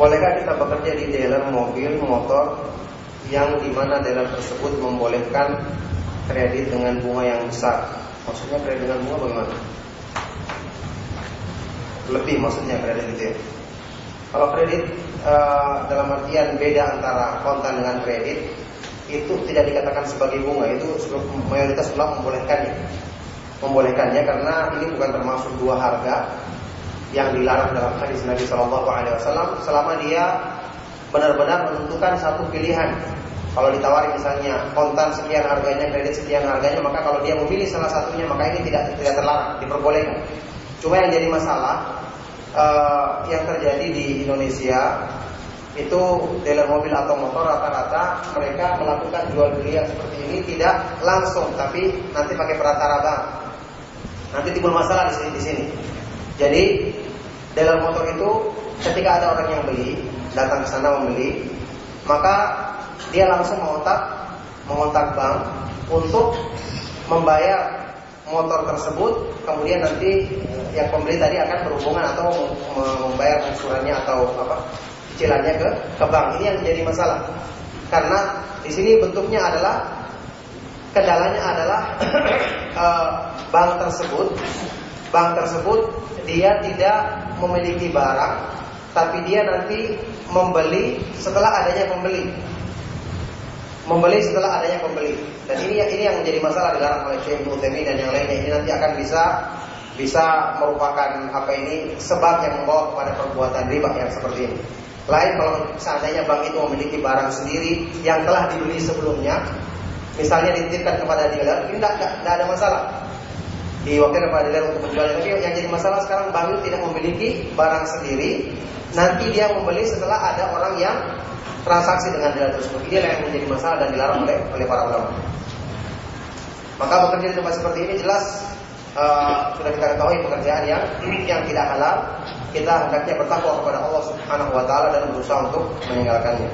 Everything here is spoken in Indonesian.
Bolehkah kita bekerja di dealer mobil, motor yang di mana dealer tersebut membolehkan kredit dengan bunga yang besar? Maksudnya kredit dengan bunga bagaimana? Lebih maksudnya kredit itu ya. Kalau kredit uh, dalam artian beda antara kontan dengan kredit itu tidak dikatakan sebagai bunga, itu mayoritas ulama membolehkannya. Membolehkannya karena ini bukan termasuk dua harga yang dilarang dalam hadis Nabi Shallallahu Alaihi Wasallam selama dia benar-benar menentukan satu pilihan. Kalau ditawari misalnya kontan sekian harganya, kredit sekian harganya, maka kalau dia memilih salah satunya maka ini tidak tidak terlarang, diperbolehkan. Cuma yang jadi masalah uh, yang terjadi di Indonesia itu dealer mobil atau motor rata-rata mereka melakukan jual beli yang seperti ini tidak langsung tapi nanti pakai perantara bank. Nanti timbul masalah di sini di sini. Jadi dalam motor itu ketika ada orang yang beli, datang ke sana membeli, maka dia langsung mengontak mengontak bank untuk membayar motor tersebut, kemudian nanti yang pembeli tadi akan berhubungan atau membayar angsurannya atau apa cicilannya ke ke bank. Ini yang menjadi masalah. Karena di sini bentuknya adalah kendalanya adalah eh, bank tersebut bank tersebut dia tidak memiliki barang, tapi dia nanti membeli setelah adanya pembeli. Membeli setelah adanya pembeli. Dan ini ini yang menjadi masalah dilarang oleh Syekh dan yang lainnya. Ini nanti akan bisa bisa merupakan apa ini sebab yang membawa kepada perbuatan riba yang seperti ini. Lain kalau seandainya bank itu memiliki barang sendiri yang telah dibeli sebelumnya, misalnya dititipkan kepada dealer, ini tidak ada masalah diwakilkan kepada dealer untuk menjual. Tapi yang jadi masalah sekarang bank tidak memiliki barang sendiri, nanti dia membeli setelah ada orang yang transaksi dengan dealer tersebut. Ini yang menjadi masalah dan dilarang oleh oleh para ulama. Maka bekerja di tempat seperti ini jelas uh, sudah kita ketahui pekerjaan yang yang tidak halal. Kita hendaknya bertakwa kepada Allah Subhanahu wa taala dan berusaha untuk meninggalkannya.